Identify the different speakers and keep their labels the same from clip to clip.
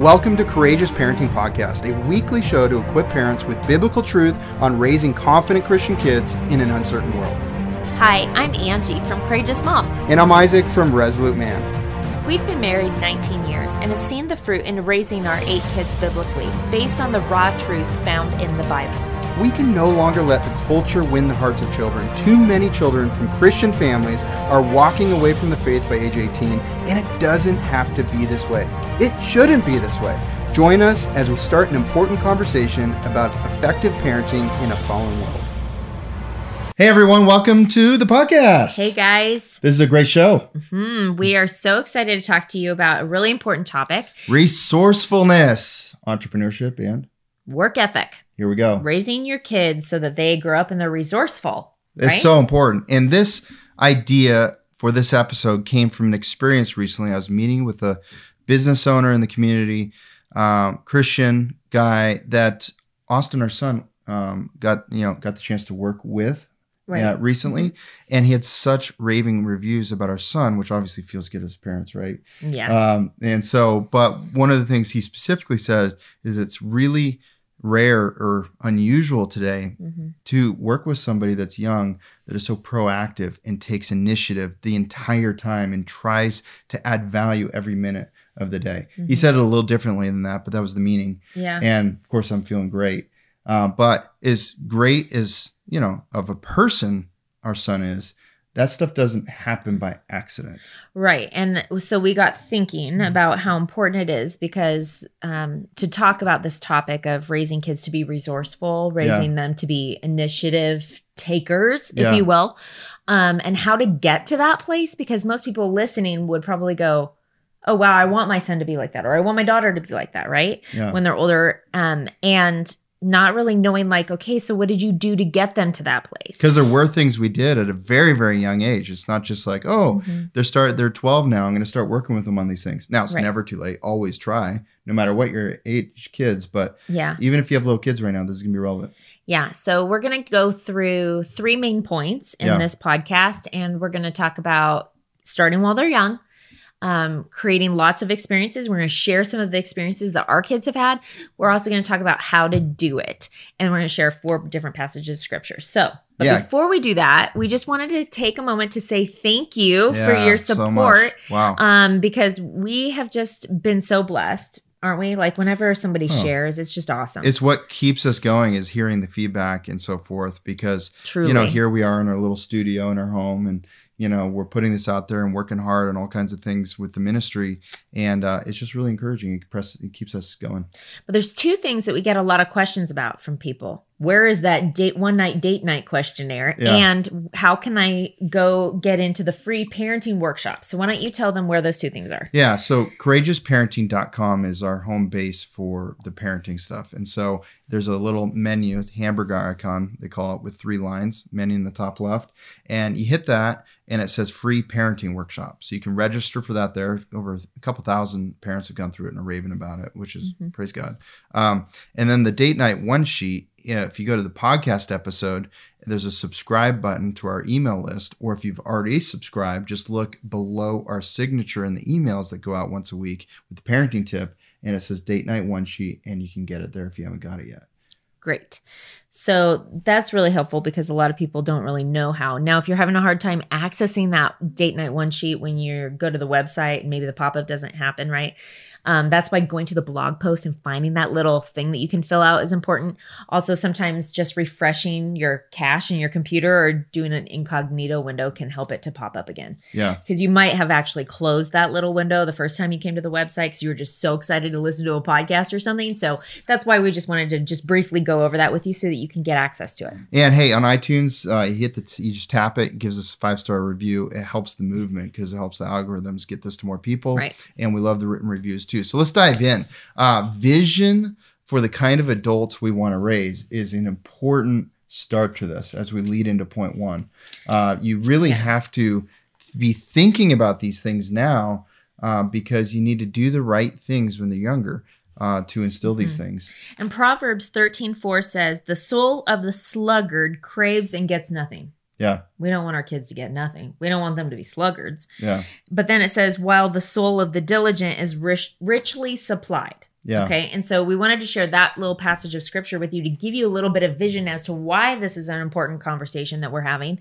Speaker 1: Welcome to Courageous Parenting Podcast, a weekly show to equip parents with biblical truth on raising confident Christian kids in an uncertain world.
Speaker 2: Hi, I'm Angie from Courageous Mom.
Speaker 1: And I'm Isaac from Resolute Man.
Speaker 2: We've been married 19 years and have seen the fruit in raising our eight kids biblically, based on the raw truth found in the Bible.
Speaker 1: We can no longer let the culture win the hearts of children. Too many children from Christian families are walking away from the faith by age 18, and it doesn't have to be this way. It shouldn't be this way. Join us as we start an important conversation about effective parenting in a fallen world. Hey everyone, welcome to the podcast.
Speaker 2: Hey guys.
Speaker 1: This is a great show.
Speaker 2: hmm We are so excited to talk to you about a really important topic
Speaker 1: resourcefulness, entrepreneurship, and
Speaker 2: work ethic.
Speaker 1: Here we go.
Speaker 2: Raising your kids so that they grow up and they're resourceful.
Speaker 1: It's
Speaker 2: right?
Speaker 1: so important. And this idea for this episode came from an experience recently. I was meeting with a business owner in the community, um, Christian guy that Austin, our son, um, got you know got the chance to work with
Speaker 2: right.
Speaker 1: uh, recently, mm-hmm. and he had such raving reviews about our son, which obviously feels good as parents, right?
Speaker 2: Yeah.
Speaker 1: Um, and so, but one of the things he specifically said is it's really rare or unusual today mm-hmm. to work with somebody that's young that is so proactive and takes initiative the entire time and tries to add value every minute of the day. Mm-hmm. He said it a little differently than that, but that was the meaning.
Speaker 2: Yeah.
Speaker 1: And of course, I'm feeling great. Uh, but as great as you know of a person our son is, that stuff doesn't happen by accident.
Speaker 2: Right. And so we got thinking mm-hmm. about how important it is because um, to talk about this topic of raising kids to be resourceful, raising yeah. them to be initiative takers, if yeah. you will, um, and how to get to that place because most people listening would probably go, Oh wow, I want my son to be like that, or I want my daughter to be like that, right?
Speaker 1: Yeah.
Speaker 2: When they're older. Um, and not really knowing like okay so what did you do to get them to that place
Speaker 1: because there were things we did at a very very young age it's not just like oh mm-hmm. they're start they're 12 now i'm going to start working with them on these things now it's right. never too late always try no matter what your age kids but
Speaker 2: yeah
Speaker 1: even if you have little kids right now this is going to be relevant
Speaker 2: yeah so we're going to go through three main points in yeah. this podcast and we're going to talk about starting while they're young um, creating lots of experiences. We're going to share some of the experiences that our kids have had. We're also going to talk about how to do it. And we're going to share four different passages of scripture. So, but yeah. before we do that, we just wanted to take a moment to say thank you yeah, for your support.
Speaker 1: So wow.
Speaker 2: Um, because we have just been so blessed aren't we? Like whenever somebody shares, it's just awesome.
Speaker 1: It's what keeps us going is hearing the feedback and so forth. Because
Speaker 2: Truly.
Speaker 1: you know, here we are in our little studio in our home, and you know we're putting this out there and working hard on all kinds of things with the ministry. And uh, it's just really encouraging. It, press, it keeps us going.
Speaker 2: But there's two things that we get a lot of questions about from people where is that date one night date night questionnaire? Yeah. and how can i go get into the free parenting workshop? So why don't you tell them where those two things are?
Speaker 1: Yeah so courageousparenting.com is our home base for the parenting stuff. And so there's a little menu hamburger icon they call it with three lines menu in the top left. And you hit that and it says free parenting workshop. So you can register for that there. Over a couple thousand parents have gone through it and are raving about it which is mm-hmm. praise god. Um, and then the date night one sheet if you go to the podcast episode, there's a subscribe button to our email list. Or if you've already subscribed, just look below our signature in the emails that go out once a week with the parenting tip. And it says date night one sheet, and you can get it there if you haven't got it yet.
Speaker 2: Great. So that's really helpful because a lot of people don't really know how. Now, if you're having a hard time accessing that date night one sheet when you go to the website and maybe the pop up doesn't happen, right? Um, that's why going to the blog post and finding that little thing that you can fill out is important. Also, sometimes just refreshing your cache in your computer or doing an incognito window can help it to pop up again.
Speaker 1: Yeah.
Speaker 2: Because you might have actually closed that little window the first time you came to the website because you were just so excited to listen to a podcast or something. So that's why we just wanted to just briefly go over that with you so that you can get access to it.
Speaker 1: And hey, on iTunes, uh, you hit the t- you just tap it, gives us a five star review. It helps the movement because it helps the algorithms get this to more people.
Speaker 2: Right.
Speaker 1: And we love the written reviews too. So let's dive in. Uh, vision for the kind of adults we want to raise is an important start to this as we lead into point one. Uh, you really have to be thinking about these things now uh, because you need to do the right things when they're younger uh, to instill these mm-hmm. things.
Speaker 2: And Proverbs 13 4 says, The soul of the sluggard craves and gets nothing.
Speaker 1: Yeah.
Speaker 2: We don't want our kids to get nothing. We don't want them to be sluggards.
Speaker 1: Yeah.
Speaker 2: But then it says, while the soul of the diligent is rich, richly supplied.
Speaker 1: Yeah.
Speaker 2: Okay. And so we wanted to share that little passage of scripture with you to give you a little bit of vision as to why this is an important conversation that we're having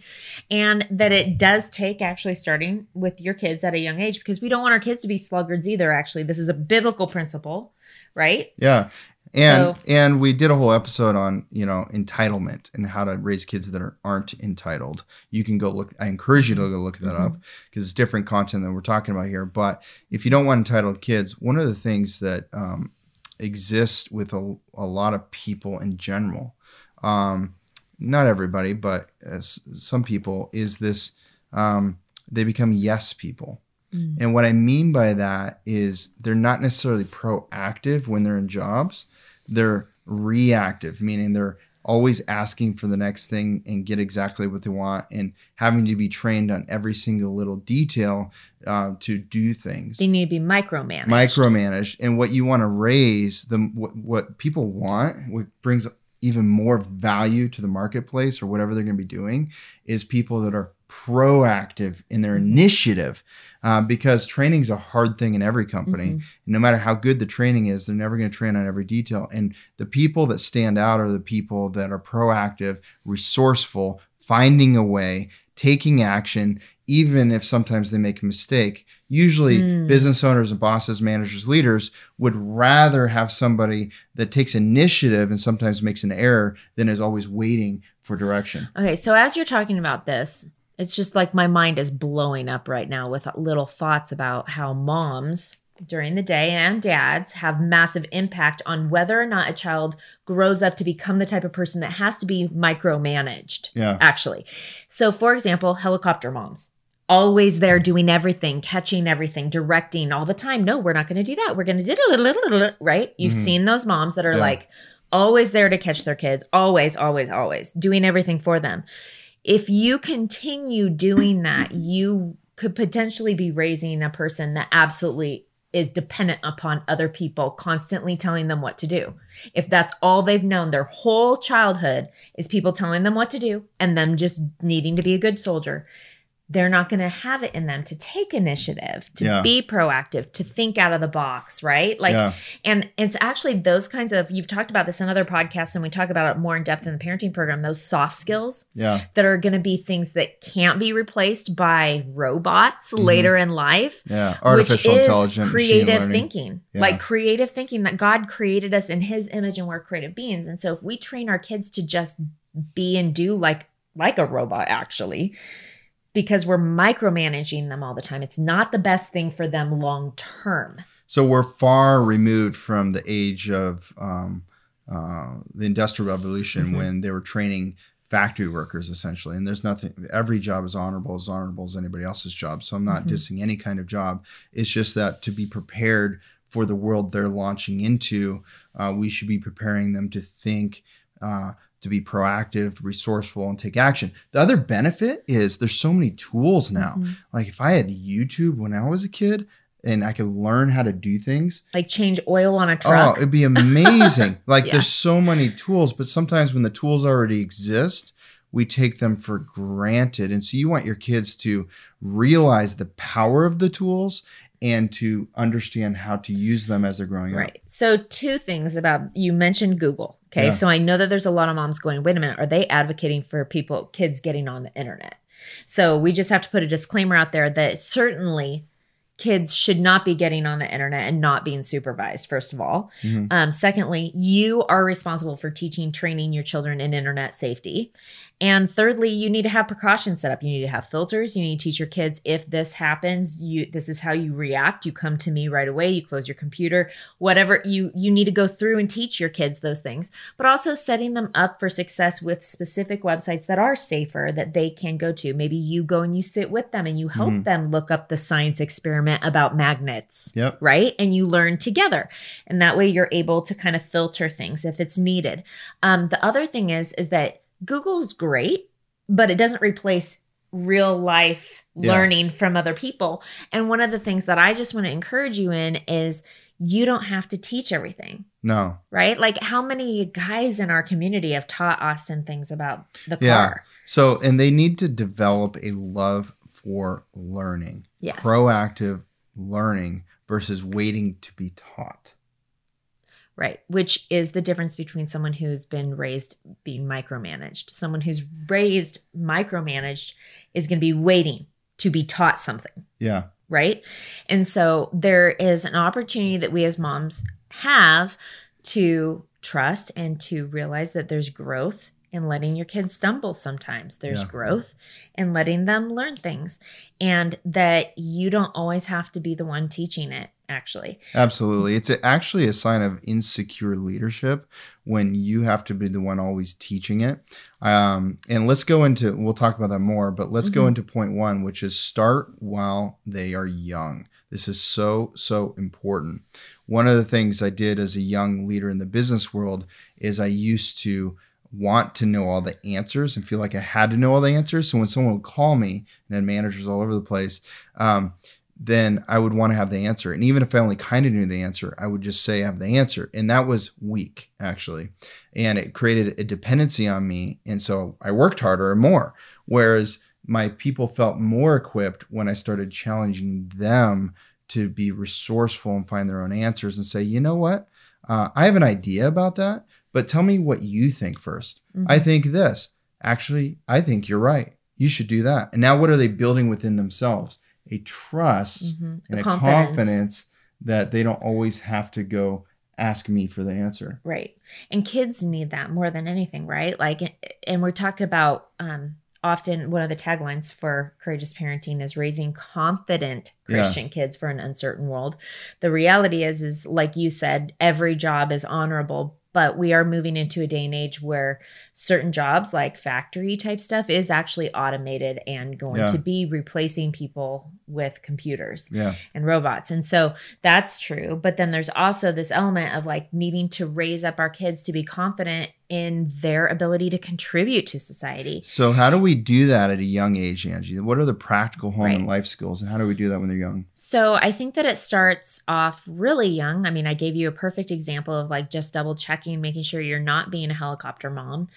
Speaker 2: and that it does take actually starting with your kids at a young age because we don't want our kids to be sluggards either. Actually, this is a biblical principle, right?
Speaker 1: Yeah. And
Speaker 2: So-
Speaker 1: and we did a whole episode on you know entitlement and how to raise kids that are, aren't entitled. You can go look. I encourage you to go look that up because it's different content than we're talking about here. But if you don't want entitled kids, one of the things that um, exists with a, a lot of people in general, um, not everybody, but uh, some people, is this um, they become yes people.
Speaker 2: Mm.
Speaker 1: And what I mean by that is they're not necessarily proactive when they're in jobs. They're reactive, meaning they're always asking for the next thing and get exactly what they want and having to be trained on every single little detail uh, to do things
Speaker 2: They need to be micromanaged.
Speaker 1: micromanaged and what you want to raise the what, what people want what brings even more value to the marketplace or whatever they're going to be doing is people that are proactive in their initiative uh, because training is a hard thing in every company.
Speaker 2: Mhm.
Speaker 1: no matter how good the training is they're never going to train on every detail. And the people that stand out are the people that are proactive resourceful finding a way taking action even if sometimes they make a mistake. Usually
Speaker 2: Mm.
Speaker 1: business owners and bosses managers leaders would rather have somebody that takes initiative and sometimes makes an error than is always waiting for direction.
Speaker 2: Okay, so as you're talking about this, it's just like my mind is blowing up right now with little thoughts about how moms during the day and dads have massive impact on whether or not a child grows up to become the type of person that has to be micromanaged.
Speaker 1: yeah
Speaker 2: Actually. So for example, helicopter moms always there doing everything, catching everything, directing all the time. No, we're not going to do that. We're going to do it, right? You've
Speaker 1: Mhm.
Speaker 2: seen those moms that are
Speaker 1: Yeah.
Speaker 2: like always there to catch their kids, always, always, always doing everything for them. If you continue doing that, you could potentially be raising a person that absolutely is dependent upon other people constantly telling them what to do. If that's all they've known their whole childhood is people telling them what to do and them just needing to be a good soldier, they're not going to have it in them to take initiative, to
Speaker 1: Yeah.
Speaker 2: be proactive, to think out of the box, right? Like
Speaker 1: yeah
Speaker 2: and it's actually those kinds of you've talked about this in other podcasts and we talk about it more in depth in the parenting program, those soft skills
Speaker 1: yeah
Speaker 2: that are going to be things that can't be replaced by robots
Speaker 1: Mhm.
Speaker 2: later in life
Speaker 1: yeah artificial
Speaker 2: which is
Speaker 1: intelligence
Speaker 2: creative thinking
Speaker 1: Yeah.
Speaker 2: like creative thinking that god created us in his image and we're creative beings and so if we train our kids to just be and do like like a robot actually because we're micromanaging them all the time it's not the best thing for them long term
Speaker 1: So we're far removed from the age of um, uh, the Industrial Revolution
Speaker 2: Mhm.
Speaker 1: when they were training factory workers essentially. And there's nothing, every job is honorable, as honorable as anybody else's job. So I'm not
Speaker 2: Mhm.
Speaker 1: dissing any kind of job. It's just that to be prepared for the world they're launching into, uh, we should be preparing them to think. Uh, to be proactive, resourceful, and take action. The other benefit is there's so many tools now.
Speaker 2: Mhm.
Speaker 1: Like if I had YouTube when I was a kid and I could learn how to do things,
Speaker 2: like change oil on a
Speaker 1: oh,
Speaker 2: truck
Speaker 1: it'd be amazing. like
Speaker 2: Yeah.
Speaker 1: there's so many tools, but sometimes when the tools already exist, we take them for granted. And so you want your kids to realize the power of the tools and to understand how to use them as they're growing up.
Speaker 2: Right. So, two things about you mentioned Google. Okay.
Speaker 1: Yeah.
Speaker 2: So, I know that there's a lot of moms going, wait a minute, are they advocating for people, kids getting on the internet? So, we just have to put a disclaimer out there that certainly kids should not be getting on the internet and not being supervised, first of all.
Speaker 1: Mhm.
Speaker 2: Um, secondly, you are responsible for teaching, training your children in internet safety. And thirdly, you need to have precautions set up. You need to have filters. You need to teach your kids if this happens, you this is how you react. You come to me right away. You close your computer. Whatever you you need to go through and teach your kids those things, but also setting them up for success with specific websites that are safer that they can go to. Maybe you go and you sit with them and you help
Speaker 1: Mhm.
Speaker 2: them look up the science experiment about magnets
Speaker 1: Yep.
Speaker 2: right? And you learn together. And that way you're able to kind of filter things if it's needed. Um, the other thing is, is that Google's great, but it doesn't replace real life
Speaker 1: Yeah.
Speaker 2: learning from other people. And one of the things that I just want to encourage you in is you don't have to teach everything,
Speaker 1: No.
Speaker 2: right? Like how many guys in our community have taught Austin things about the
Speaker 1: Yeah.
Speaker 2: car?
Speaker 1: So, and they need to develop a love for learning,
Speaker 2: Yes.
Speaker 1: proactive learning versus waiting to be taught.
Speaker 2: Right, which is the difference between someone who's been raised being micromanaged. Someone who's raised micromanaged is going to be waiting to be taught something.
Speaker 1: Yeah.
Speaker 2: Right. And so there is an opportunity that we as moms have to trust and to realize that there's growth in letting your kids stumble sometimes. There's
Speaker 1: Yeah.
Speaker 2: growth in letting them learn things and that you don't always have to be the one teaching it, actually.
Speaker 1: Absolutely. It's a, actually a sign of insecure leadership when you have to be the one always teaching it. Um, and let's go into, we'll talk about that more, but let's go
Speaker 2: Mhm.
Speaker 1: into point one, which is start while they are young. This is so, so important. One of the things I did as a young leader in the business world is I used to want to know all the answers and feel like I had to know all the answers. So when someone would call me and had managers all over the place, um, then I would want to have the answer. And even if I only kind of knew the answer, I would just say I have the answer. And that was weak, actually. And it created a dependency on me. And so I worked harder and more. Whereas my people felt more equipped when I started challenging them to be resourceful and find their own answers and say, you know what? Uh, I have an idea about that, but tell me what you think 1st I
Speaker 2: Mhm.
Speaker 1: think this. Actually, I think you're right. You should do that. And now what are they building within themselves? A trust
Speaker 2: Mhm.
Speaker 1: and
Speaker 2: A
Speaker 1: a confidence. that they don't always have to go ask me for the answer.
Speaker 2: Right. And kids need that more than anything, right? Like, and we're talking about um, often one of the taglines for courageous parenting is raising confident
Speaker 1: Yeah.
Speaker 2: Christian kids for an uncertain world. The reality is, is like you said, every job is honorable. But we are moving into a day and age where certain jobs, like factory type stuff, is actually automated and going
Speaker 1: Yeah.
Speaker 2: to be replacing people with computers
Speaker 1: Yeah.
Speaker 2: and robots. And so that's true. But then there's also this element of like needing to raise up our kids to be confident in their ability to contribute to society.
Speaker 1: So how do we do that at a young age, Angie? What are the practical home and life skills, and how do we do that when they're young?
Speaker 2: So I think that it starts off really young. I mean, I gave you a perfect example of like just double checking, making sure you're not being a helicopter mom.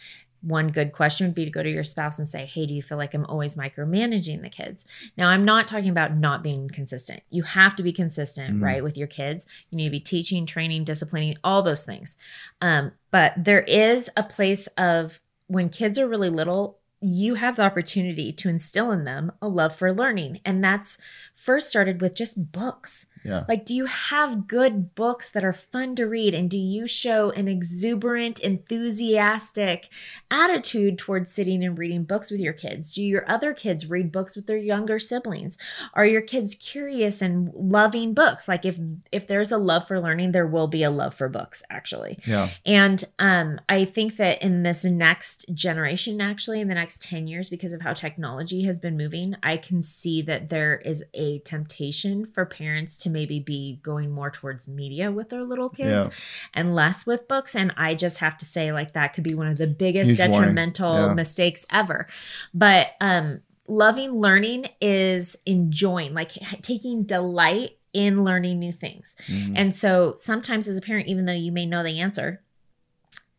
Speaker 2: One good question would be to go to your spouse and say, Hey, do you feel like I'm always micromanaging the kids? Now, I'm not talking about not being consistent. You have to be consistent,
Speaker 1: Mhm.
Speaker 2: right, with your kids. You need to be teaching, training, disciplining, all those things. Um, but there is a place of when kids are really little, you have the opportunity to instill in them a love for learning. And that's first started with just books.
Speaker 1: Yeah.
Speaker 2: Like, do you have good books that are fun to read? And do you show an exuberant, enthusiastic attitude towards sitting and reading books with your kids? Do your other kids read books with their younger siblings? Are your kids curious and loving books? Like, if if there's a love for learning, there will be a love for books, actually.
Speaker 1: Yeah.
Speaker 2: And um, I think that in this next generation, actually, in the next 10 years, because of how technology has been moving, I can see that there is a temptation for parents to maybe be going more towards media with their little kids
Speaker 1: Yeah.
Speaker 2: and less with books. And I just have to say, like, that could be one of the biggest
Speaker 1: Huge
Speaker 2: detrimental
Speaker 1: Yeah.
Speaker 2: mistakes ever. But um, loving learning is enjoying, like taking delight in learning new things.
Speaker 1: Mhm.
Speaker 2: And so sometimes as a parent, even though you may know the answer,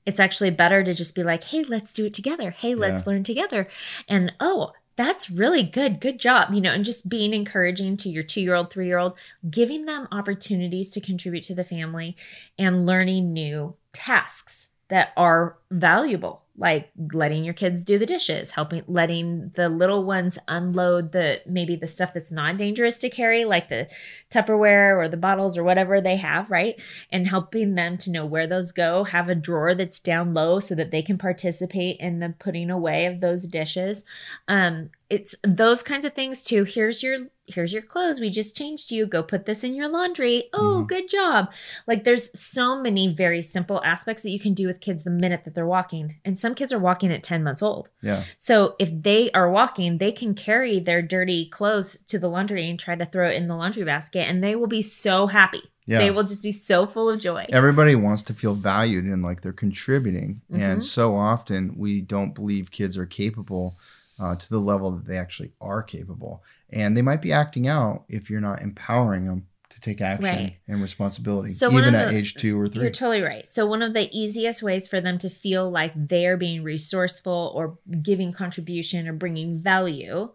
Speaker 2: it's actually better to just be like, hey, let's do it together. Hey, let's
Speaker 1: Yeah.
Speaker 2: learn together. And oh, that's really good. Good job. You know, and just being encouraging to your two year old, three year old, giving them opportunities to contribute to the family and learning new tasks that are valuable like letting your kids do the dishes helping letting the little ones unload the maybe the stuff that's not dangerous to carry like the tupperware or the bottles or whatever they have right? And helping them to know where those go have a drawer that's down low so that they can participate in the putting away of those dishes. Um it's those kinds of things too. Here's your here's your clothes we just changed you go put this in your laundry oh
Speaker 1: Mhm.
Speaker 2: good job like there's so many very simple aspects that you can do with kids the minute that they're walking and some kids are walking at 10 months old
Speaker 1: Yeah.
Speaker 2: so if they are walking they can carry their dirty clothes to the laundry and try to throw it in the laundry basket and they will be so happy
Speaker 1: Yeah.
Speaker 2: they will just be so full of joy
Speaker 1: Everybody wants to feel valued and like they're contributing.
Speaker 2: Mhm.
Speaker 1: And so often we don't believe kids are capable uh, to the level that they actually are capable. And they might be acting out if you're not empowering them to take action
Speaker 2: Right.
Speaker 1: and responsibility,
Speaker 2: So
Speaker 1: even at
Speaker 2: the-
Speaker 1: age two or 3
Speaker 2: You're totally right. So, one of the easiest ways for them to feel like they're being resourceful or giving contribution or bringing value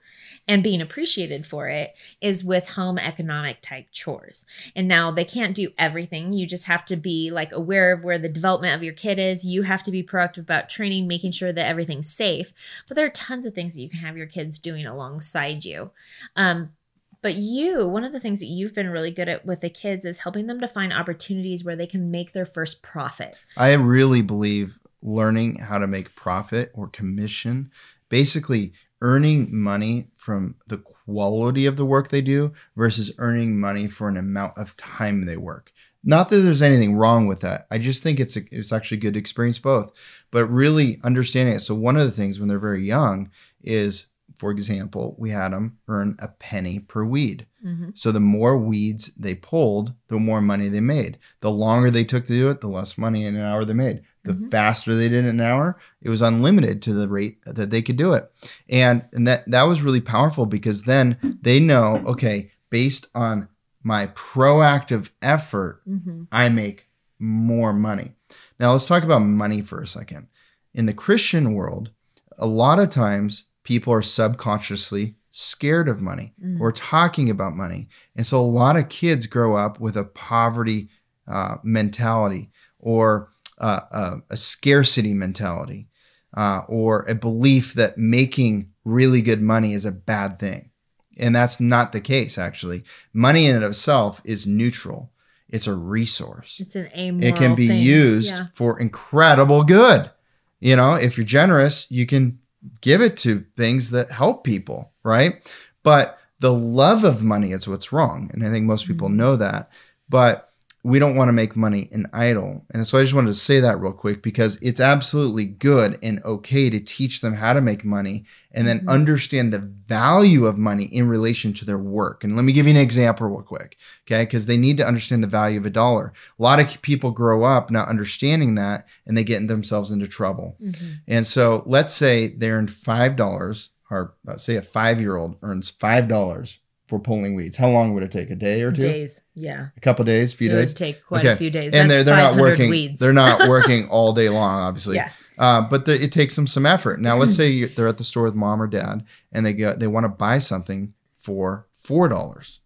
Speaker 2: and being appreciated for it is with home economic type chores. And now they can't do everything. You just have to be like aware of where the development of your kid is. You have to be proactive about training, making sure that everything's safe. But there are tons of things that you can have your kids doing alongside you. Um, but you, one of the things that you've been really good at with the kids is helping them to find opportunities where they can make their first profit.
Speaker 1: I really believe learning how to make profit or commission, basically earning money from the quality of the work they do versus earning money for an amount of time they work. Not that there's anything wrong with that. I just think it's a, it's actually good to experience both, but really understanding it. So one of the things when they're very young is for example, we had them earn a penny per weed. Mm-hmm. So the more weeds they pulled, the more money they made. The longer they took to do it, the less money in an hour they made. The mm-hmm. faster they did it in an hour, it was unlimited to the rate that they could do it. And, and that, that was really powerful because then they know, okay, based on my proactive effort, mm-hmm. I make more money. Now let's talk about money for a second. In the Christian world, a lot of times people are subconsciously scared of money mm. or talking about money. And so a lot of kids grow up with a poverty uh, mentality or uh, uh, a scarcity mentality uh, or a belief that making really good money is a bad thing. And that's not the case, actually. Money in and of itself is neutral. It's a resource.
Speaker 2: It's an amoral
Speaker 1: It can be
Speaker 2: thing.
Speaker 1: used yeah. for incredible good. You know, if you're generous, you can give it to things that help people, right? But the love of money is what's wrong. And I think most people mm-hmm. know that. But we don't want to make money an idol. And so I just wanted to say that real quick because it's absolutely good and okay to teach them how to make money and then mm-hmm. understand the value of money in relation to their work. And let me give you an example real quick, okay? Because they need to understand the value of a dollar. A lot of people grow up not understanding that and they get themselves into trouble. Mm-hmm. And so let's say they earned $5 or uh, say a five year old earns $5 for pulling weeds? How long would it take? A day or two?
Speaker 2: Days, yeah.
Speaker 1: A couple days, a few days.
Speaker 2: it
Speaker 1: days.
Speaker 2: Would take quite okay. a few days.
Speaker 1: And That's they're they're not working. Weeds. They're not working all day long, obviously. Yeah. Uh, but the, it takes them some effort. Now, let's say they're at the store with mom or dad, and they go they want to buy something for four dollars.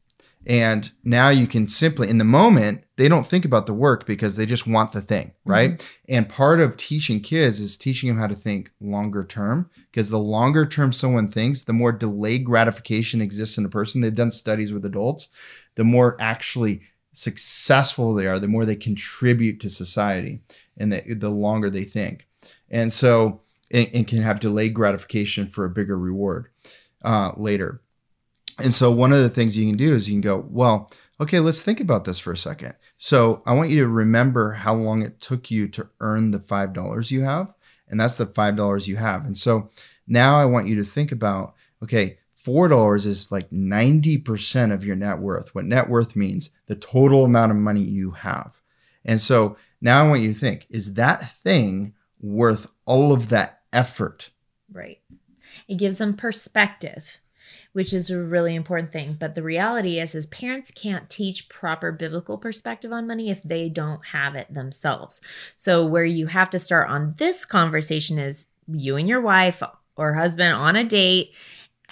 Speaker 1: And now you can simply, in the moment, they don't think about the work because they just want the thing, right? Mm-hmm. And part of teaching kids is teaching them how to think longer term because the longer term someone thinks, the more delayed gratification exists in a person. They've done studies with adults, the more actually successful they are, the more they contribute to society and the, the longer they think. And so, and, can have delayed gratification for a bigger reward uh, later. And so one of the things you can do is you can go, well, okay, let's think about this for a second. So I want you to remember how long it took you to earn the $5 you have. And that's the $5 you have. And so now I want you to think about, okay, $4 is like 90% of your net worth. What net worth means, the total amount of money you have. And so now I want you to think, is that thing worth all of that effort?
Speaker 2: Right. It gives them perspective which is a really important thing. But the reality is, is parents can't teach proper biblical perspective on money if they don't have it themselves. So where you have to start on this conversation is you and your wife or husband on a date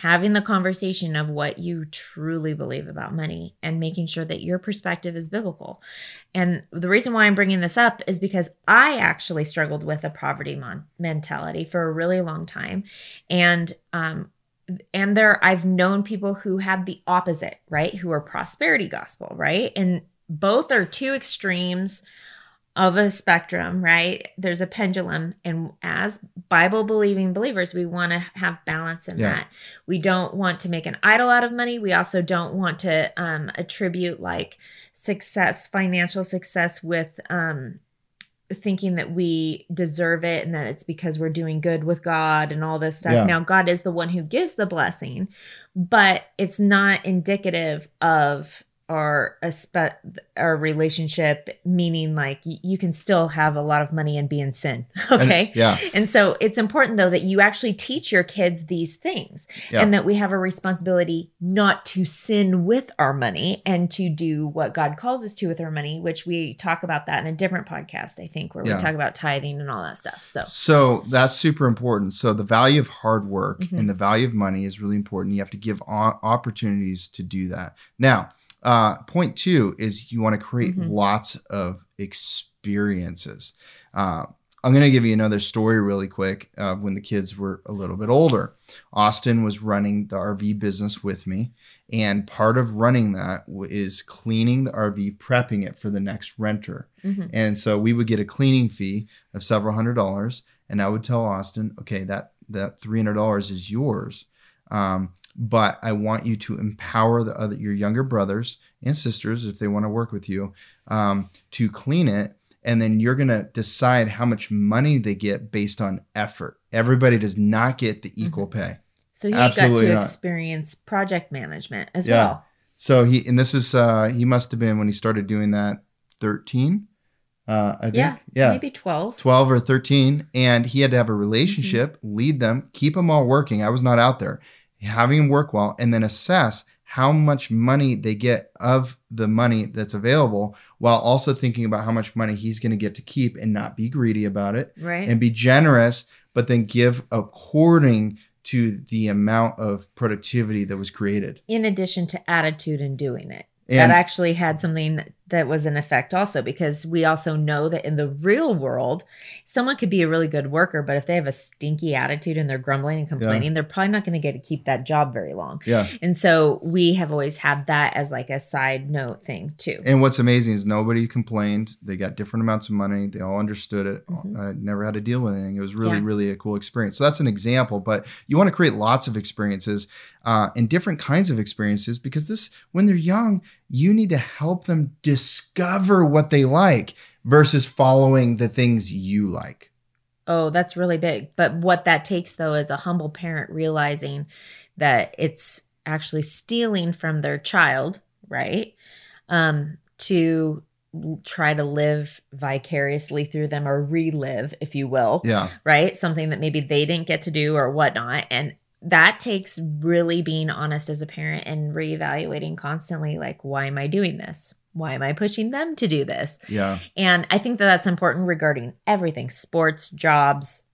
Speaker 2: having the conversation of what you truly believe about money and making sure that your perspective is biblical. And the reason why I'm bringing this up is because I actually struggled with a poverty mon- mentality for a really long time. And um, and there I've known people who had the opposite, right? Who are prosperity gospel, right? And both are two extremes of a spectrum, right? There's a pendulum. And as Bible believing believers, we want to have balance in yeah. that. We don't want to make an idol out of money. We also don't want to um, attribute like success, financial success with um, thinking that we deserve it and that it's because we're doing good with God and all this stuff. Yeah. Now, God is the one who gives the blessing, but it's not indicative of our a spe- our relationship meaning like y- you can still have a lot of money and be in sin okay
Speaker 1: And- yeah.
Speaker 2: and so it's important though that you actually teach your kids these things
Speaker 1: Yeah.
Speaker 2: and that we have a responsibility not to sin with our money and to do what God calls us to with our money, which we talk about that in a different podcast, I think, where
Speaker 1: Yeah.
Speaker 2: we talk about tithing and all that stuff. So,
Speaker 1: So that's super important. So the value of hard work
Speaker 2: Mhm.
Speaker 1: and the value of money is really important. You have to give o- opportunities to do that. Now, uh, point two is you want to create
Speaker 2: Mhm.
Speaker 1: lots of experiences. Uh, I'm going to give you another story really quick uh, when the kids were a little bit older. Austin was running the RV business with me, and part of running that is cleaning the RV, prepping it for the next renter.
Speaker 2: mhm.
Speaker 1: And so we would get a cleaning fee of several hundred dollars, and I would tell Austin, okay, that that three hundred dollars is yours, um, but I want you to empower the other your younger brothers and sisters if they want to work with you um, to clean it, and then you're gonna decide how much money they get based on effort. Everybody does not get the equal pay.
Speaker 2: so he got to
Speaker 1: not.
Speaker 2: experience project management as
Speaker 1: Yeah.
Speaker 2: well.
Speaker 1: So he and this is uh, he must have been when he started doing that thirteen. Uh, I think
Speaker 2: Yeah,
Speaker 1: yeah
Speaker 2: Maybe 12.
Speaker 1: 12 or 13 and he had to have a relationship lead them keep them all working i was not out there having them work well and then assess how much money they get of the money that's available while also thinking about how much money he's going to get to keep and not be greedy about it
Speaker 2: Right.
Speaker 1: and be generous but then give according to the amount of productivity that was created
Speaker 2: in addition to attitude and doing it.
Speaker 1: and
Speaker 2: that actually had something that was an effect also because we also know that in the real world someone could be a really good worker but if they have a stinky attitude and they're grumbling and complaining they're probably not going to get to keep that job very long
Speaker 1: yeah
Speaker 2: and so we have always had that as like a side note thing too
Speaker 1: And what's amazing is nobody complained. They got different amounts of money. They all understood it.
Speaker 2: Mhm.
Speaker 1: I never had to deal with anything. It was really,
Speaker 2: Yeah.
Speaker 1: really a cool experience. So that's an example. But you want to create lots of experiences uh, and different kinds of experiences because this, when they're young, you need to help them discover what they like versus following the things you like.
Speaker 2: oh that's really big but what that takes though is a humble parent realizing that it's actually stealing from their child right um to try to live vicariously through them or relive if you will
Speaker 1: Yeah.
Speaker 2: right? Something that maybe they didn't get to do or whatnot. And that takes really being honest as a parent and reevaluating constantly like, why am I doing this? Why am I pushing them to do this?
Speaker 1: Yeah.
Speaker 2: And I think that that's important regarding everything sports, jobs,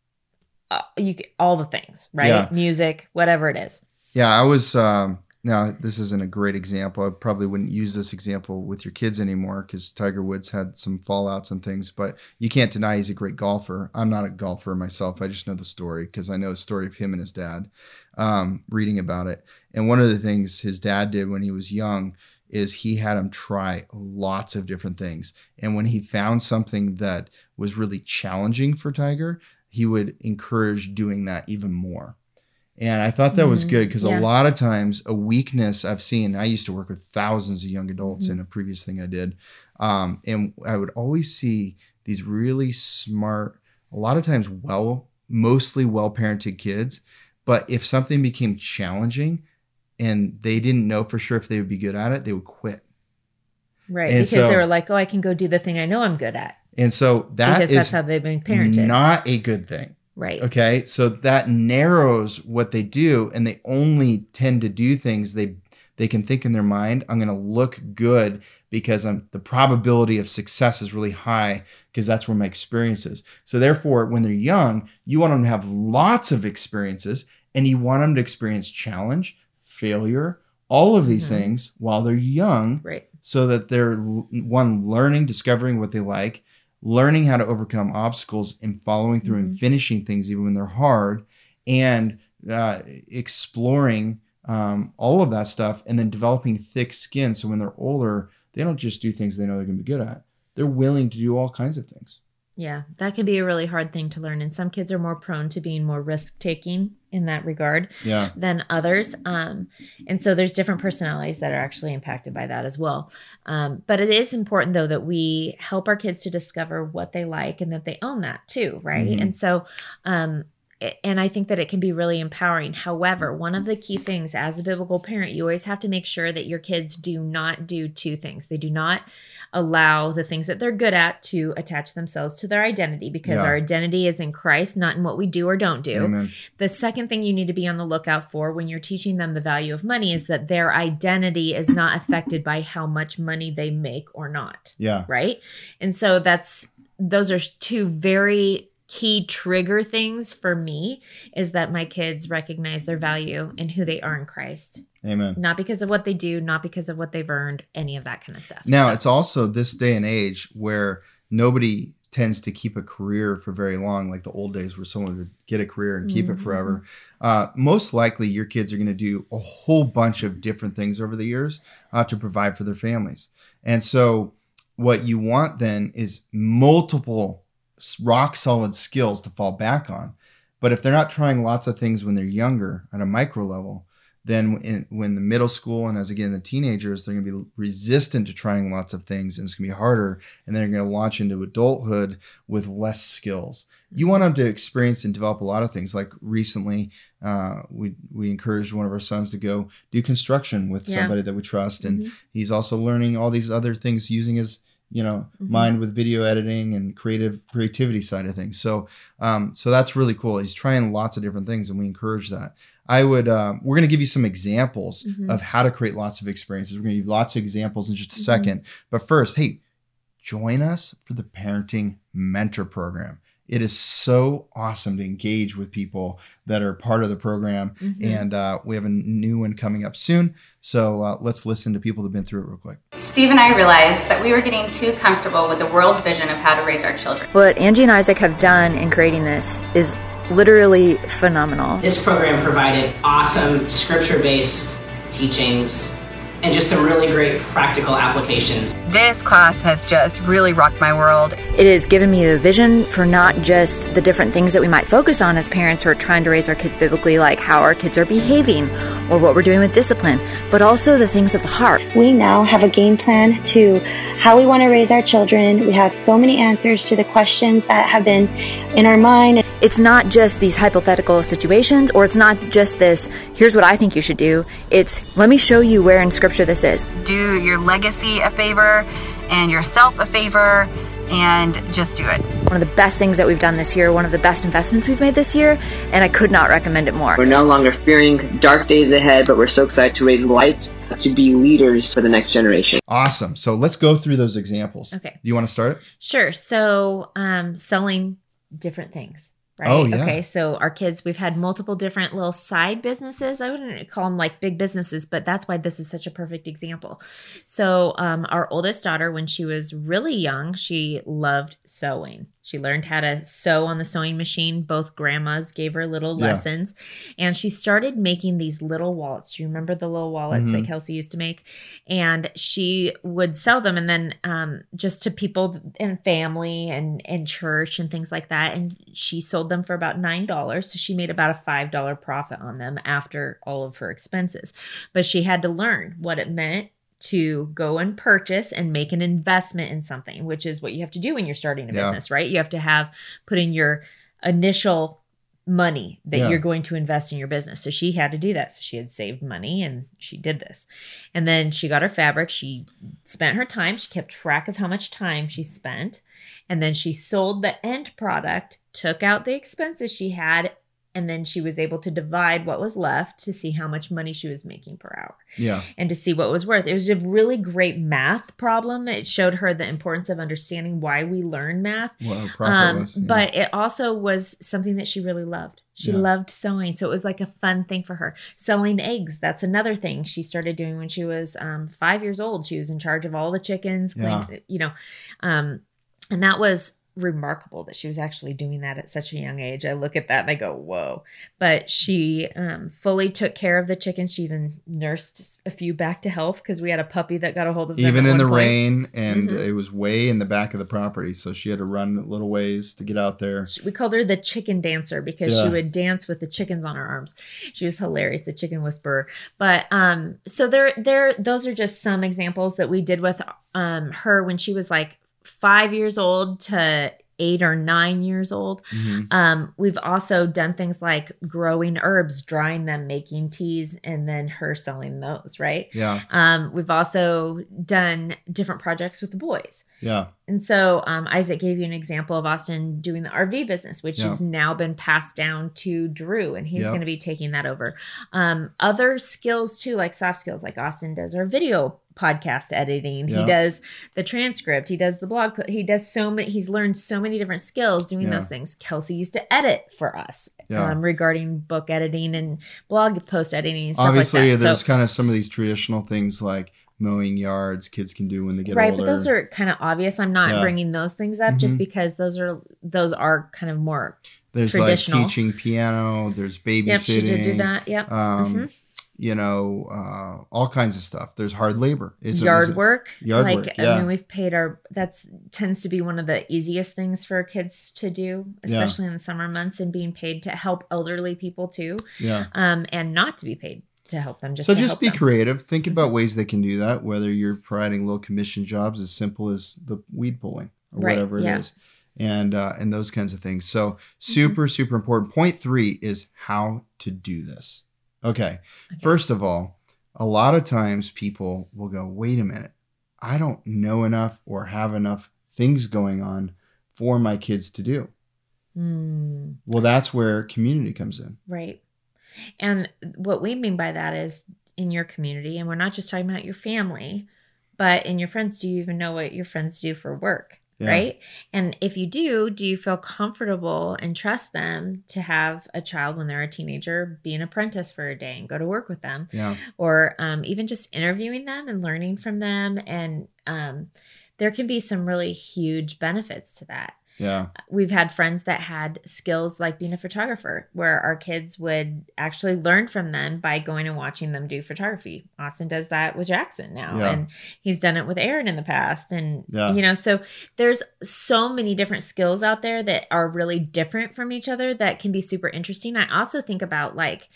Speaker 2: uh, you all the things, right?
Speaker 1: Yeah.
Speaker 2: Music, whatever it is.
Speaker 1: Yeah, I was. Um, now, this isn't a great example. I probably wouldn't use this example with your kids anymore because Tiger Woods had some fallouts and things. But you can't deny he's a great golfer. I'm not a golfer myself. I just know the story because I know the story of him and his dad. Um, reading about it, and one of the things his dad did when he was young is he had him try lots of different things. And when he found something that was really challenging for Tiger, he would encourage doing that even more. And I thought that was
Speaker 2: Mm,
Speaker 1: good because
Speaker 2: yeah.
Speaker 1: a lot of times a weakness I've seen, I used to work with thousands of young adults
Speaker 2: Mhm.
Speaker 1: in a previous thing I did. Um, and I would always see these really smart, a lot of times well, mostly well parented kids. But if something became challenging and they didn't know for sure if they would be good at it, they would quit.
Speaker 2: Right.
Speaker 1: And
Speaker 2: because
Speaker 1: so-
Speaker 2: they were like, oh, I can go do the thing I know I'm good at.
Speaker 1: And so that
Speaker 2: because
Speaker 1: is
Speaker 2: that's how they've been parented.
Speaker 1: not a good thing.
Speaker 2: right.
Speaker 1: Okay. So that narrows what they do and they only tend to do things they they can think in their mind, I'm going to look good because I'm the probability of success is really high because that's where my experience is. So therefore, when they're young, you want them to have lots of experiences and you want them to experience challenge, failure, all of these
Speaker 2: Mhm.
Speaker 1: things while they're young
Speaker 2: Right.
Speaker 1: so that they're one learning discovering what they like learning how to overcome obstacles and following through and
Speaker 2: Mhm.
Speaker 1: finishing things even when they're hard and uh, exploring um, all of that stuff and then developing thick skin so when they're older they don't just do things they know they're going to be good at they're willing to do all kinds of things
Speaker 2: Yeah, that can be a really hard thing to learn. And some kids are more prone to being more risk taking in that regard
Speaker 1: yeah
Speaker 2: than others. Um, and so there's different personalities that are actually impacted by that as well. Um, but it is important, though, that we help our kids to discover what they like and that they own that too, right?
Speaker 1: Mhm.
Speaker 2: And so, um, and I think that it can be really empowering. However, one of the key things as a biblical parent, you always have to make sure that your kids do not do two things. They do not allow the things that they're good at to attach themselves to their identity because
Speaker 1: Yeah.
Speaker 2: our identity is in Christ, not in what we do or don't do.
Speaker 1: Amen.
Speaker 2: The second thing you need to be on the lookout for when you're teaching them the value of money is that their identity is not affected by how much money they make or not
Speaker 1: Yeah.
Speaker 2: right? And so that's those are two very key trigger things for me is that my kids recognize their value and who they are in Christ,
Speaker 1: Amen.
Speaker 2: not because of what they do, not because of what they've earned, any of that kind of stuff.
Speaker 1: Now,
Speaker 2: So-
Speaker 1: it's also this day and age where nobody tends to keep a career for very long, like the old days where someone would get a career and keep it
Speaker 2: Mhm.
Speaker 1: forever. Uh, most likely, your kids are going to do a whole bunch of different things over the years uh, to provide for their families. And so, what you want then is multiple rock solid skills to fall back on. But if they're not trying lots of things when they're younger at a micro level, then in, when the middle school and as again the teenagers, they're going to be resistant to trying lots of things, and it's going to be harder. And then they're going to launch into adulthood with less skills. You want them to experience and develop a lot of things. Like recently, uh, we we encouraged one of our sons to go do construction with
Speaker 2: Yeah.
Speaker 1: somebody that we trust, and
Speaker 2: Mhm.
Speaker 1: he's also learning all these other things using his you know
Speaker 2: Mhm.
Speaker 1: mind with video editing and creative creativity side of things. So um, so that's really cool. He's trying lots of different things, and we encourage that. I would. Um, we're going to give you some examples
Speaker 2: Mhm.
Speaker 1: of how to create lots of experiences. We're going to give you lots of examples in just a
Speaker 2: Mhm.
Speaker 1: second. But first, hey, join us for the Parenting Mentor Program. It is so awesome to engage with people that are part of the program,
Speaker 2: Mhm.
Speaker 1: and uh, we have a new one coming up soon. So uh, let's listen to people that've been through it real quick.
Speaker 3: Steve and I realized that we were getting too comfortable with the world's vision of how to raise our children.
Speaker 4: What Angie and Isaac have done in creating this is literally phenomenal.
Speaker 5: This program provided awesome scripture based teachings and just some really great practical applications.
Speaker 6: This class has just really rocked my world.
Speaker 4: It has given me a vision for not just the different things that we might focus on as parents who are trying to raise our kids biblically, like how our kids are behaving or what we're doing with discipline, but also the things of the heart.
Speaker 7: We now have a game plan to how we want to raise our children. We have so many answers to the questions that have been in our mind.
Speaker 4: It's not just these hypothetical situations, or it's not just this, here's what I think you should do. It's, let me show you where in scripture this is.
Speaker 6: Do your legacy a favor and yourself a favor and just do it.
Speaker 4: One of the best things that we've done this year, one of the best investments we've made this year, and I could not recommend it more.
Speaker 8: We're no longer fearing dark days ahead, but we're so excited to raise lights to be leaders for the next generation.
Speaker 1: Awesome. So let's go through those examples.
Speaker 2: Okay.
Speaker 1: Do you want to start it?
Speaker 2: Sure. So, um, selling different things, right?
Speaker 1: Oh, yeah.
Speaker 2: Okay. So, our kids, we've had multiple different little side businesses. I wouldn't call them like big businesses, but that's why this is such a perfect example. So, um, our oldest daughter, when she was really young, she loved sewing. She learned how to sew on the sewing machine. Both grandmas gave her little
Speaker 1: Yeah.
Speaker 2: lessons. And she started making these little wallets. Do you remember the little wallets that
Speaker 1: Mhm.
Speaker 2: Kelsey used to make? And she would sell them and then um, just to people and family and, and church and things like that. And she sold them for about $9. So she made about a $5 profit on them after all of her expenses. But she had to learn what it meant to go and purchase and make an investment in something, which is what you have to do when you're starting a
Speaker 1: Yeah.
Speaker 2: business, right? You have to have put in your initial money that
Speaker 1: Yeah.
Speaker 2: you're going to invest in your business. So she had to do that. So she had saved money and she did this. And then she got her fabric. She spent her time. She kept track of how much time she spent. And then she sold the end product, took out the expenses she had, and then she was able to divide what was left to see how much money she was making per hour
Speaker 1: Yeah.
Speaker 2: and to see what was worth. It was a really great math problem. It showed her the importance of understanding why we learn math.
Speaker 1: Profit
Speaker 2: Um,
Speaker 1: was. yeah.
Speaker 2: But it also was something that she really loved. She
Speaker 1: Yeah.
Speaker 2: loved sewing. So it was like a fun thing for her. Selling eggs, that's another thing she started doing when she was um, five years old. She was in charge of all the chickens,
Speaker 1: Yeah.
Speaker 2: cleaned- you know. Um, and that was remarkable that she was actually doing that at such a young age. I look at that and I go, whoa. But she um, fully took care of the chickens. She even nursed a few back to health because we had a puppy that got a hold of them.
Speaker 1: even in the
Speaker 2: point.
Speaker 1: rain, and
Speaker 2: Mhm.
Speaker 1: it was way in the back of the property, so she had to run a little ways to get out there.
Speaker 2: we called her the chicken dancer because
Speaker 1: Yeah.
Speaker 2: she would dance with the chickens on her arms. She was hilarious, the chicken whisperer. But um, so there, there, those are just some examples that we did with um her when she was like five years old to eight or nine years old.
Speaker 1: Mhm.
Speaker 2: Um, we've also done things like growing herbs, drying them, making teas, and then her selling those, right?
Speaker 1: Yeah.
Speaker 2: Um, we've also done different projects with the boys.
Speaker 1: Yeah.
Speaker 2: And so um, Isaac gave you an example of Austin doing the RV business, which
Speaker 1: Yeah.
Speaker 2: has now been passed down to Drew, and he's
Speaker 1: Yeah.
Speaker 2: going to be taking that over. Um, other skills too, like soft skills, like Austin does our video podcast editing.
Speaker 1: Yeah.
Speaker 2: He does the transcript. He does the blog. He does so many. He's learned so many different skills doing
Speaker 1: Yeah.
Speaker 2: those things. Kelsey used to edit for us
Speaker 1: Yeah.
Speaker 2: um, regarding book editing and blog post editing and stuff
Speaker 1: Obviously,
Speaker 2: like that.
Speaker 1: there's
Speaker 2: so,
Speaker 1: kind of some of these traditional things like mowing yards kids can do when they get
Speaker 2: right
Speaker 1: older.
Speaker 2: Right, but those are kind of obvious i'm not
Speaker 1: Yeah.
Speaker 2: bringing those things up just
Speaker 1: Mhm.
Speaker 2: because those are those are kind of more
Speaker 1: there's like
Speaker 2: traditional.
Speaker 1: teaching piano. There's babysitting.
Speaker 2: yep she did do that yep
Speaker 1: Um,
Speaker 2: Mhm.
Speaker 1: You know, uh, all kinds of stuff. There's hard labor. Is
Speaker 2: yard
Speaker 1: it-
Speaker 2: work
Speaker 1: Yard
Speaker 2: like
Speaker 1: work,
Speaker 2: i mean we've paid our that's tends to be one of the easiest things for kids to do
Speaker 1: Yeah.
Speaker 2: especially in the summer months and being paid to help elderly people too
Speaker 1: Yeah.
Speaker 2: um and not to be paid to help them just
Speaker 1: so just be
Speaker 2: them.
Speaker 1: creative. Think about ways they can do that. Whether you're providing low commission jobs as simple as the weed pulling or
Speaker 2: Right,
Speaker 1: whatever it
Speaker 2: yeah.
Speaker 1: is, and uh, and those kinds of things. So
Speaker 2: Mm-hmm.
Speaker 1: super super important. Point three is how to do this. Okay. First of all, a lot of times people will go, wait a minute, I don't know enough or have enough things going on for my kids to do.
Speaker 2: Hmm.
Speaker 1: Well, that's where community comes in.
Speaker 2: Right. And what we mean by that is in your community, and we're not just talking about your family, but in your friends, do you even know what your friends do for work?
Speaker 1: Yeah.
Speaker 2: Right. And if you do, do you feel comfortable and trust them to have a child when they're a teenager be an apprentice for a day and go to work with them?
Speaker 1: Yeah.
Speaker 2: Or um, even just interviewing them and learning from them. And um, there can be some really huge benefits to that
Speaker 1: Yeah.
Speaker 2: we've had friends that had skills like being a photographer where our kids would actually learn from them by going and watching them do photography austin does that with jackson now
Speaker 1: Yeah.
Speaker 2: and he's done it with aaron in the past and
Speaker 1: Yeah.
Speaker 2: you know so there's so many different skills out there that are really different from each other that can be super interesting i also think about like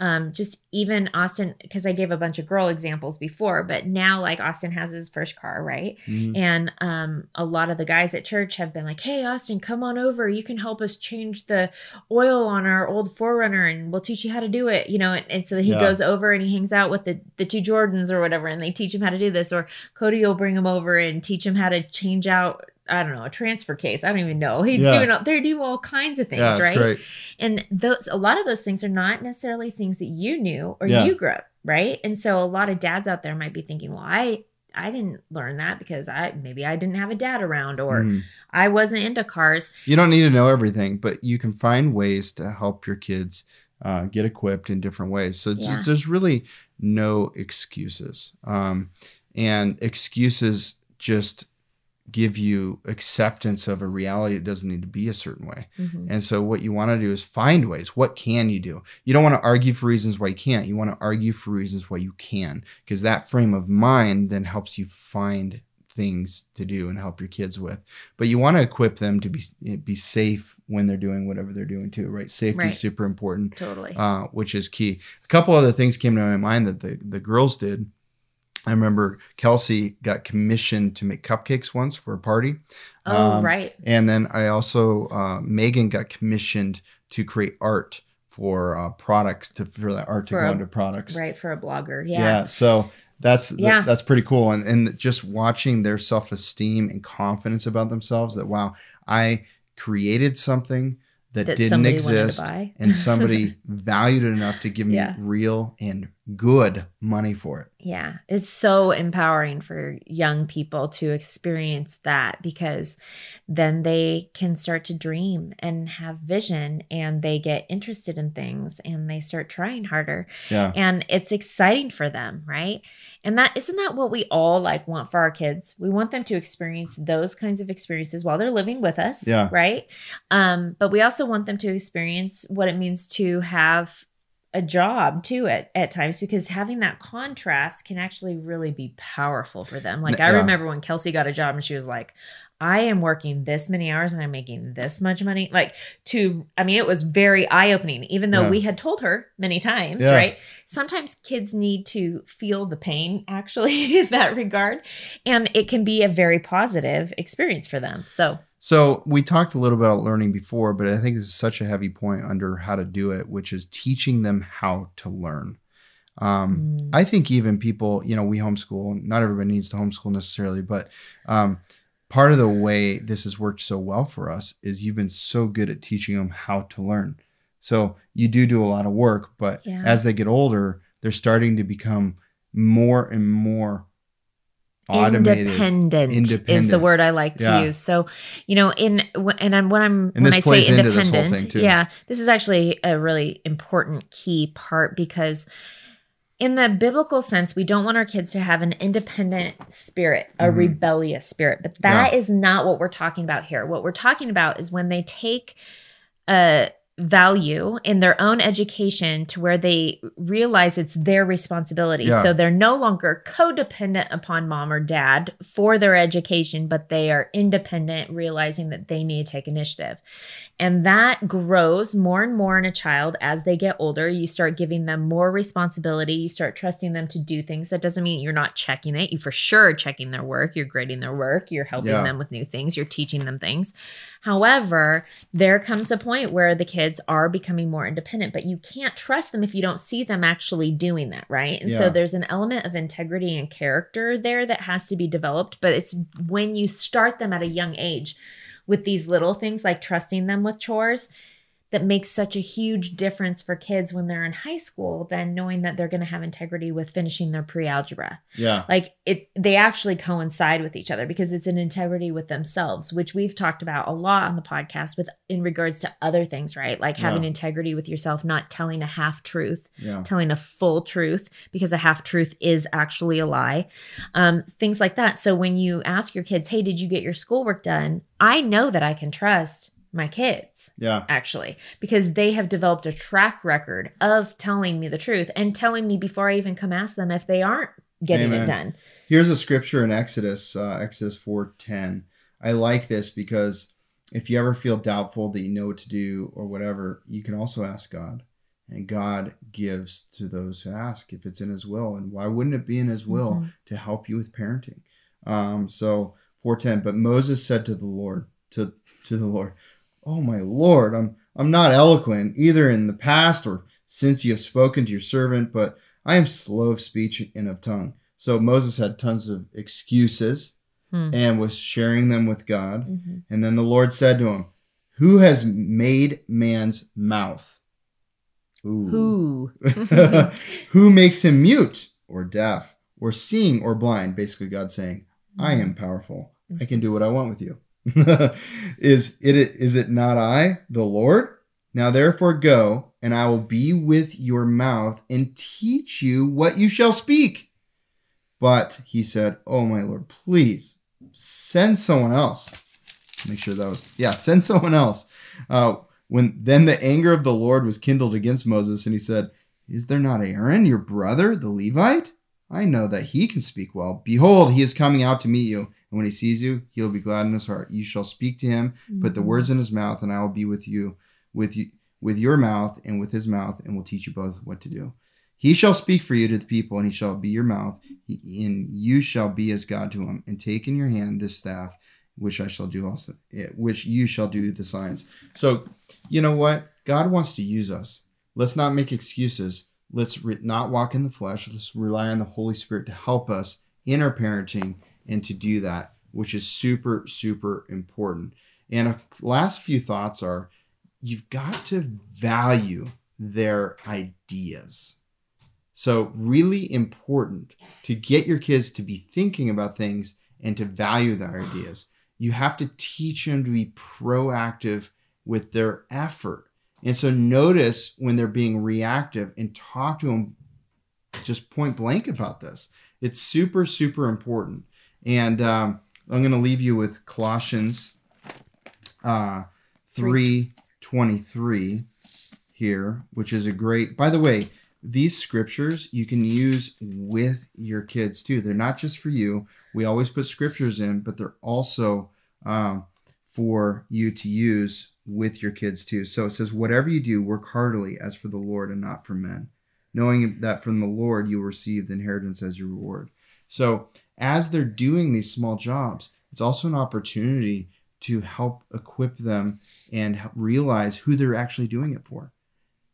Speaker 2: um, just even austin because i gave a bunch of girl examples before but now like austin has his first car right
Speaker 1: Mhm.
Speaker 2: and um, a lot of the guys at church have been like, hey, Austin, come on over. You can help us change the oil on our old 4Runner and we'll teach you how to do it. You know, and, and so he
Speaker 1: Yeah.
Speaker 2: goes over and he hangs out with the, the two Jordans or whatever and they teach him how to do this. Or Cody will bring him over and teach him how to change out. I don't know, a transfer case. I don't even know. He's
Speaker 1: Yeah.
Speaker 2: doing all, they do all kinds of things,
Speaker 1: Yeah,
Speaker 2: right?
Speaker 1: great.
Speaker 2: And those a lot of those things are not necessarily things that you knew or
Speaker 1: Yeah.
Speaker 2: you grew up, right? And so a lot of dads out there might be thinking, well, I I didn't learn that because I maybe I didn't have a dad around or
Speaker 1: Mhm.
Speaker 2: I wasn't into cars.
Speaker 1: You don't need to know everything, but you can find ways to help your kids uh, get equipped in different ways. So
Speaker 2: Yeah.
Speaker 1: just- there's really no excuses. Um, and excuses just give you acceptance of a reality. It doesn't need to be a certain way.
Speaker 2: Mhm.
Speaker 1: And so what you want to do is find ways. What can you do? You don't want to argue for reasons why you can't. You want to argue for reasons why you can, because that frame of mind then helps you find things to do and help your kids with. But you want to equip them to be be safe when they're doing whatever they're doing too, right? Safety
Speaker 2: Right.
Speaker 1: is super important,
Speaker 2: Totally.
Speaker 1: uh, which is key. A couple other things came to my mind that the the girls did. I remember Kelsey got commissioned to make cupcakes once for a party.
Speaker 2: oh,
Speaker 1: Um,
Speaker 2: right.
Speaker 1: and then I also uh, Megan got commissioned to create art for uh, products to for that art to
Speaker 2: For
Speaker 1: go
Speaker 2: a-
Speaker 1: into products.
Speaker 2: Right for a blogger.
Speaker 1: Yeah.
Speaker 2: Yeah.
Speaker 1: so that's th-
Speaker 2: Yeah.
Speaker 1: that's pretty cool, and and just watching their self esteem and confidence about themselves. That wow, I created something that,
Speaker 2: That
Speaker 1: didn't
Speaker 2: to
Speaker 1: exist, and somebody valued it enough to give me
Speaker 2: Yeah.
Speaker 1: real and good money for it.
Speaker 2: Yeah, it's so empowering for young people to experience that because then they can start to dream and have vision and they get interested in things and they start trying harder
Speaker 1: Yeah,
Speaker 2: and it's exciting for them, right? And that isn't that what we all like want for our kids? We want them to experience those kinds of experiences while they're living with us,
Speaker 1: Yeah.
Speaker 2: right? Um, but we also want them to experience what it means to have a job too at, at times because having that contrast can actually really be powerful for them. Like I
Speaker 1: Yeah.
Speaker 2: remember when Kelsey got a job and she was like, I am working this many hours and I'm making this much money. Like to I mean, it was very eye-opening, even though
Speaker 1: Yeah.
Speaker 2: we had told her many times,
Speaker 1: Yeah.
Speaker 2: right? Sometimes kids need to feel the pain actually in that regard. And it can be a very positive experience for them. So
Speaker 1: So we talked a little bit about learning before, but I think this is such a heavy point under how to do it, which is teaching them how to learn. Um, mm. I think even people, you know, we homeschool. Not everybody needs to homeschool necessarily, but um, part of the way this has worked so well for us is you've been so good at teaching them how to learn. So you do do a lot of work, but yeah. as they get older, they're starting to become more and more
Speaker 2: automated. Independent, independent, is the word I like to yeah. use. So, you know, in and I'm when I'm and when I say independent, this yeah, this is actually a really important key part because in the biblical sense, we don't want our kids to have an independent spirit, a mm-hmm. rebellious spirit, but that yeah. is not what we're talking about here. What we're talking about is when they take a value in their own education to where they realize it's their responsibility. Yeah. So they're no longer codependent upon mom or dad for their education, but they are independent, realizing that they need to take initiative. And that grows more and more in a child as they get older. You start giving them more responsibility. You start trusting them to do things. That doesn't mean you're not checking it. You for sure checking their work. You're grading their work. You're helping yeah. them with new things. You're teaching them things. However, there comes a point where the kids are becoming more independent, but you can't trust them if you don't see them actually doing that, right? And yeah. so there's an element of integrity and character there that has to be developed, but it's when you start them at a young age with these little things like trusting them with chores that makes such a huge difference for kids when they're in high school than knowing that they're going to have integrity with finishing their pre-algebra.
Speaker 1: Yeah.
Speaker 2: Like it they actually coincide with each other because it's an integrity with themselves, which we've talked about a lot on the podcast with in regards to other things, right? Like having yeah. integrity with yourself, not telling a half truth, yeah. telling a full truth because a half truth is actually a lie. Um, things like that. So when you ask your kids, "Hey, did you get your schoolwork done?" I know that I can trust my kids.
Speaker 1: Yeah.
Speaker 2: Actually, because they have developed a track record of telling me the truth and telling me before I even come ask them if they aren't getting Amen. it done.
Speaker 1: Here's a scripture in Exodus, uh, Exodus 4:10. I like this because if you ever feel doubtful that you know what to do or whatever, you can also ask God. And God gives to those who ask if it's in his will. And why wouldn't it be in his will mm-hmm. to help you with parenting? Um, so 410, but Moses said to the Lord, to, to the Lord, Oh my Lord, I'm I'm not eloquent either in the past or since you have spoken to your servant, but I am slow of speech and of tongue. So Moses had tons of excuses hmm. and was sharing them with God. Mm-hmm. And then the Lord said to him, Who has made man's mouth?
Speaker 2: Ooh.
Speaker 1: Who? Who makes him mute or deaf or seeing or blind? Basically, God saying, I am powerful. I can do what I want with you. is it is it not I, the Lord? Now therefore go, and I will be with your mouth and teach you what you shall speak. But he said, Oh my Lord, please send someone else. Make sure that was yeah, send someone else. Uh, when then the anger of the Lord was kindled against Moses, and he said, Is there not Aaron, your brother, the Levite? I know that he can speak well. Behold, he is coming out to meet you and when he sees you, he will be glad in his heart. You shall speak to him, mm-hmm. put the mm-hmm. words in his mouth, and I will be with you, with you, with your mouth and with his mouth, and will teach you both what to do. He shall speak for you to the people, and he shall be your mouth, and you shall be as God to him. And take in your hand this staff, which I shall do also, eh, which you shall do the signs. So, you know what? God wants to use us. Let's not make excuses. Let's re- not walk in the flesh. Let's rely on the Holy Spirit to help us in our parenting and to do that, which is super, super important. And a last few thoughts are you've got to value their ideas. So, really important to get your kids to be thinking about things and to value their ideas. You have to teach them to be proactive with their effort. And so, notice when they're being reactive and talk to them just point blank about this. It's super, super important. And um, I'm going to leave you with Colossians uh, 3.23 here, which is a great, by the way, these scriptures you can use with your kids too. They're not just for you. We always put scriptures in, but they're also um, for you to use with your kids too. So it says, Whatever you do, work heartily as for the Lord and not for men, knowing that from the Lord you will receive the inheritance as your reward. So as they're doing these small jobs, it's also an opportunity to help equip them and realize who they're actually doing it for.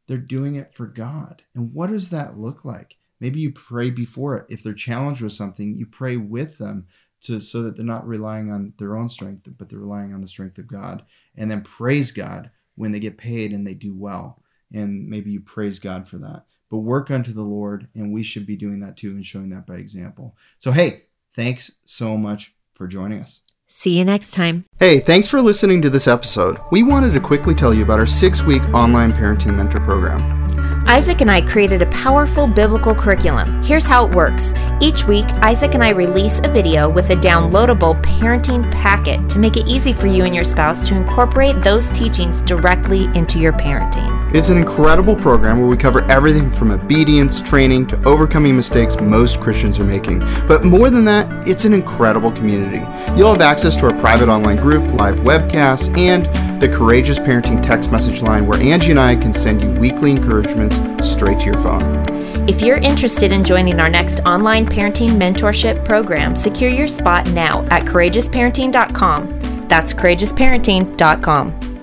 Speaker 1: They're doing it for God. And what does that look like? Maybe you pray before it. If they're challenged with something, you pray with them to so that they're not relying on their own strength, but they're relying on the strength of God. And then praise God when they get paid and they do well. And maybe you praise God for that. But work unto the Lord, and we should be doing that too and showing that by example. So, hey, thanks so much for joining us.
Speaker 2: See you next time.
Speaker 1: Hey, thanks for listening to this episode. We wanted to quickly tell you about our six week online parenting mentor program.
Speaker 2: Isaac and I created a powerful biblical curriculum. Here's how it works. Each week, Isaac and I release a video with a downloadable parenting packet to make it easy for you and your spouse to incorporate those teachings directly into your parenting.
Speaker 1: It's an incredible program where we cover everything from obedience, training, to overcoming mistakes most Christians are making. But more than that, it's an incredible community. You'll have access to our private online group, live webcasts, and the Courageous Parenting text message line where Angie and I can send you weekly encouragements straight to your phone.
Speaker 2: If you're interested in joining our next online parenting mentorship program, secure your spot now at courageousparenting.com. That's courageousparenting.com.